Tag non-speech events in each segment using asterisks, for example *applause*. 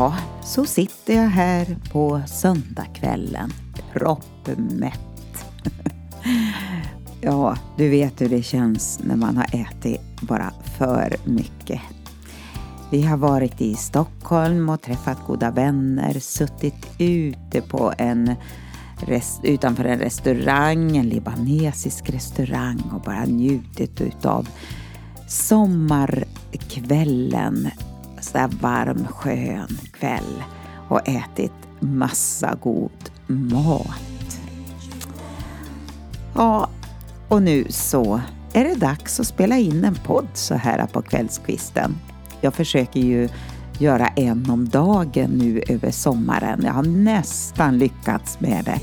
Jaha, så sitter jag här på söndagskvällen, proppmätt. *laughs* ja, du vet hur det känns när man har ätit bara för mycket. Vi har varit i Stockholm och träffat goda vänner, suttit ute på en utanför en restaurang, en libanesisk restaurang och bara njutit utav sommarkvällen massa varm, skön kväll och ätit massa god mat. Ja, och nu så är det dags att spela in en podd så här på kvällskvisten. Jag försöker ju göra en om dagen nu över sommaren. Jag har nästan lyckats med det.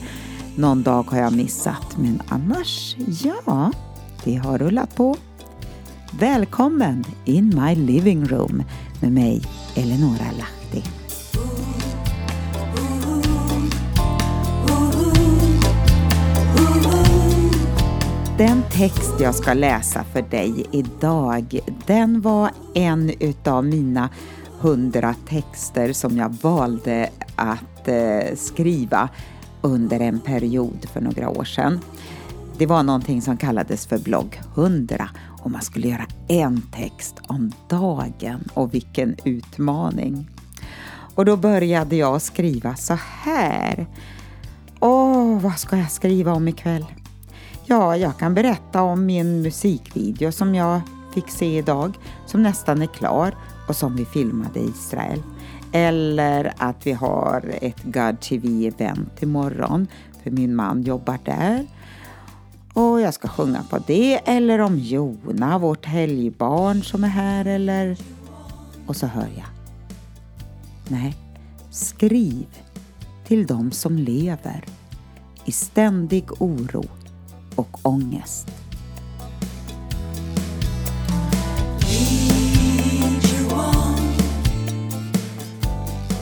Någon dag har jag missat, men annars, ja, det har rullat på. Välkommen in my living room med mig, Eleonora Lahti. Den text jag ska läsa för dig idag, den var en utav mina hundra texter som jag valde att eh, skriva under en period för några år sedan. Det var någonting som kallades för blogg 100 och man skulle göra en text om dagen och vilken utmaning. Och då började jag skriva så här. Åh, vad ska jag skriva om ikväll? Ja, jag kan berätta om min musikvideo som jag fick se idag, som nästan är klar och som vi filmade i Israel. Eller att vi har ett God TV-event imorgon, för min man jobbar där. Och jag ska sjunga på det, eller om Jona, vårt helgbarn som är här, eller... Och så hör jag. Nej, skriv till dem som lever i ständig oro och ångest.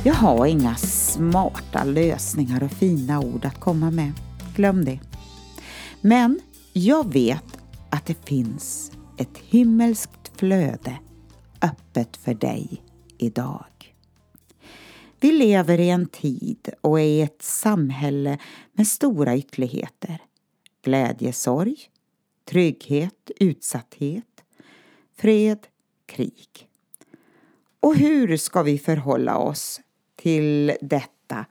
Jag har inga smarta lösningar och fina ord att komma med. Glöm det. Men jag vet att det finns ett himmelskt flöde öppet för dig idag. Vi lever i en tid och i ett samhälle med stora ytterligheter. Glädje, sorg, trygghet, utsatthet, fred, krig. Och hur ska vi förhålla oss till detta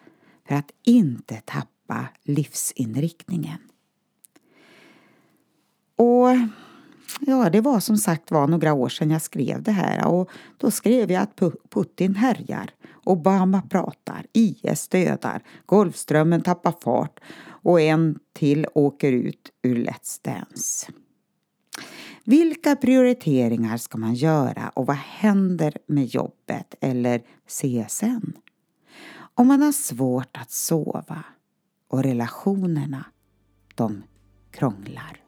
för att inte tappa livsinriktningen. Och ja, det var som sagt var några år sedan jag skrev det här och då skrev jag att Putin härjar, Obama pratar, IS dödar, Golfströmmen tappar fart och en till åker ut ur Let's Dance. Vilka prioriteringar ska man göra och vad händer med jobbet eller CSN? Om man har svårt att sova och relationerna, de krånglar.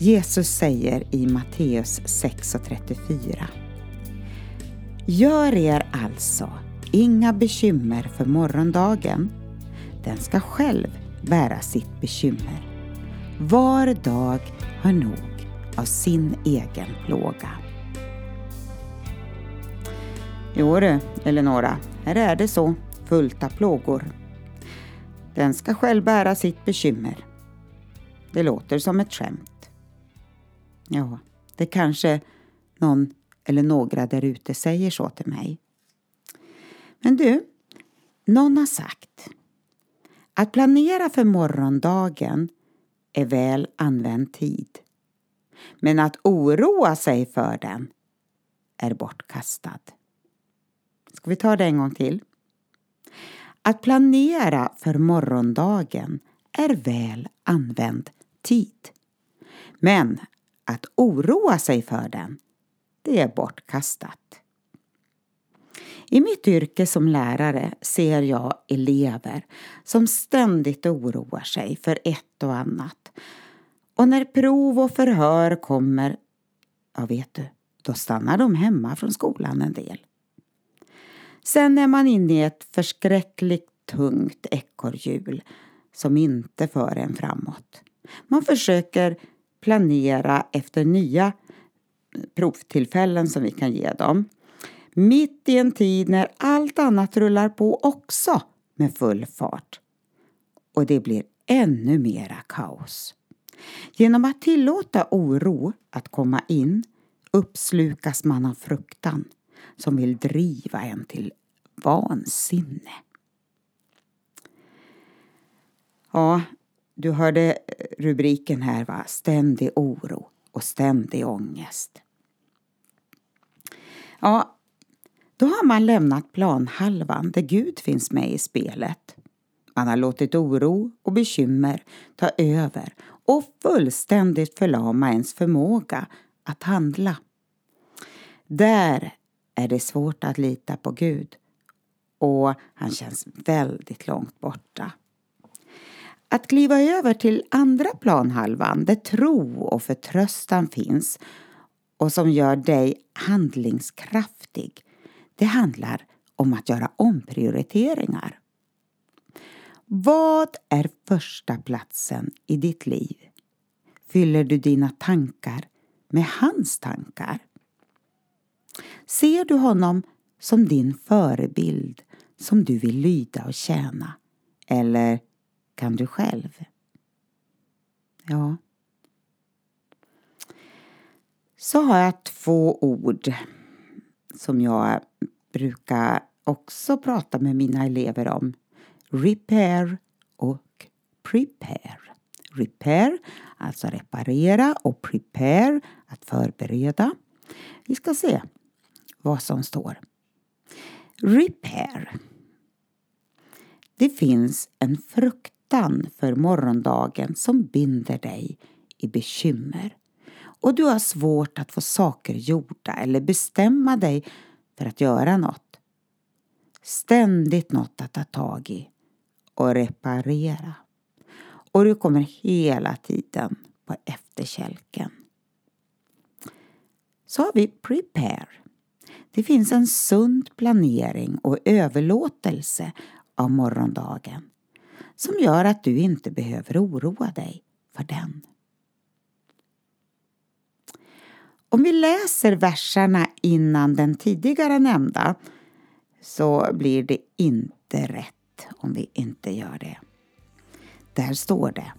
Jesus säger i Matteus 6.34 Gör er alltså inga bekymmer för morgondagen. Den ska själv bära sitt bekymmer. Var dag har nog av sin egen plåga. Jo du, Eleonora, här är det så, fullt av plågor. Den ska själv bära sitt bekymmer. Det låter som ett skämt. Ja, det kanske någon eller några där ute säger så till mig. Men du, någon har sagt att planera för morgondagen är väl använd tid. Men att oroa sig för den är bortkastad. Ska vi ta det en gång till? Att planera för morgondagen är väl använd tid. Men att oroa sig för den, det är bortkastat. I mitt yrke som lärare ser jag elever som ständigt oroar sig för ett och annat. Och när prov och förhör kommer, ja vet du, då stannar de hemma från skolan en del. Sen är man inne i ett förskräckligt tungt ekorrhjul som inte för en framåt. Man försöker planera efter nya provtillfällen som vi kan ge dem. Mitt i en tid när allt annat rullar på också med full fart. Och det blir ännu mera kaos. Genom att tillåta oro att komma in uppslukas man av fruktan som vill driva en till vansinne. Ja, du hörde eh, rubriken här va? Ständig oro och ständig ångest. Ja, då har man lämnat planhalvan där Gud finns med i spelet. Man har låtit oro och bekymmer ta över och fullständigt förlama ens förmåga att handla. Där är det svårt att lita på Gud och han känns väldigt långt borta. Att kliva över till andra planhalvan där tro och förtröstan finns och som gör dig handlingskraftig, det handlar om att göra omprioriteringar. Vad är första platsen i ditt liv? Fyller du dina tankar med hans tankar? Ser du honom som din förebild som du vill lyda och tjäna? Eller kan du själv? Ja. Så har jag två ord som jag brukar också prata med mina elever om. Repair och prepare. Repair, alltså reparera och prepare, att förbereda. Vi ska se vad som står. Repair. Det finns en frukt längtan för morgondagen som binder dig i bekymmer och du har svårt att få saker gjorda eller bestämma dig för att göra något. Ständigt något att ta tag i och reparera. Och du kommer hela tiden på efterkälken. Så har vi prepare. Det finns en sund planering och överlåtelse av morgondagen som gör att du inte behöver oroa dig för den. Om vi läser verserna innan den tidigare nämnda så blir det inte rätt om vi inte gör det. Där står det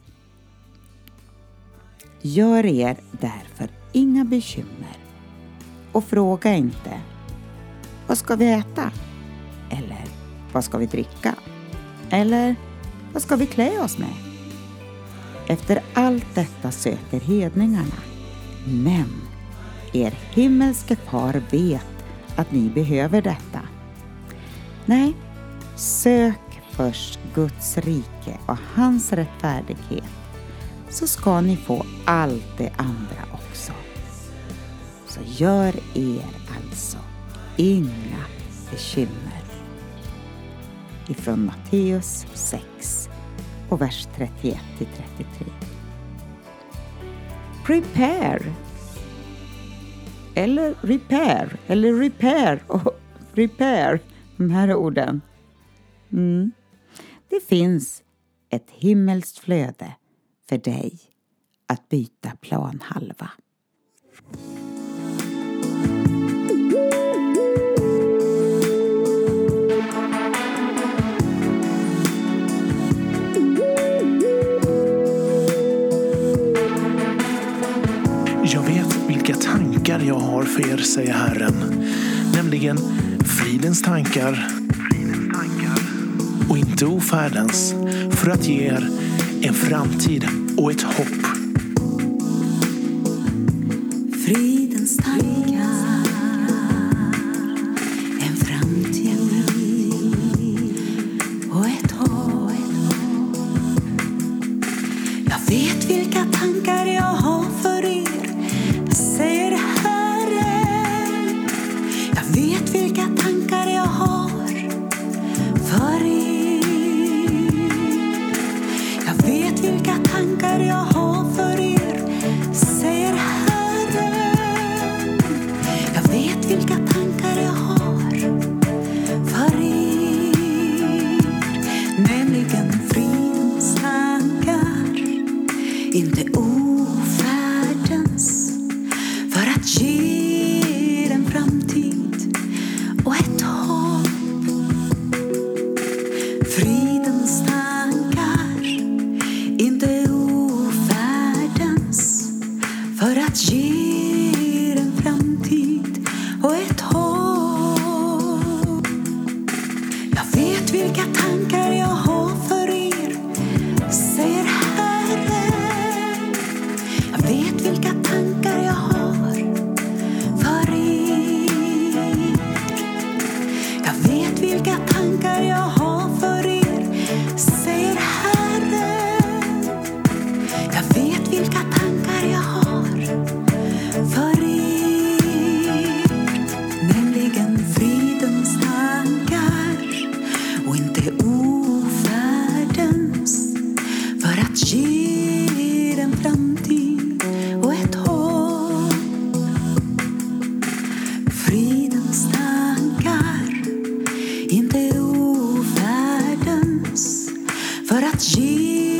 Gör er därför inga bekymmer och fråga inte Vad ska vi äta? Eller Vad ska vi dricka? Eller vad ska vi klä oss med? Efter allt detta söker hedningarna. Men er himmelske far vet att ni behöver detta. Nej, sök först Guds rike och hans rättfärdighet så ska ni få allt det andra också. Så gör er alltså inga bekymmer. Ifrån Matteus 6 och vers 31 till 33. Prepare eller repair eller repair och repair, de här orden. Mm. Det finns ett himmelskt flöde för dig att byta planhalva. Säger Herren. Nämligen fridens tankar och inte ofärdens för att ge er en framtid och ett hopp. Fridens tankar, för att ge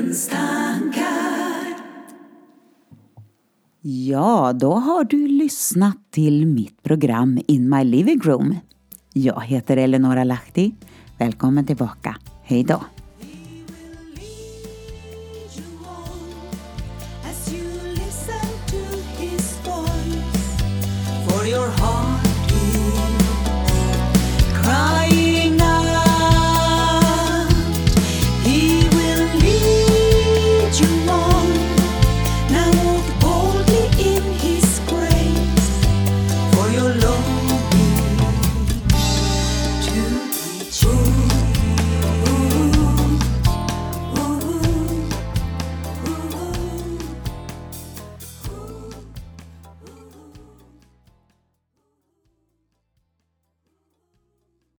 Djävulens tankar. Ja, då har du lyssnat till mitt program In My Living Room. Jag heter Eleonora Lahti. Välkommen tillbaka. Hej då!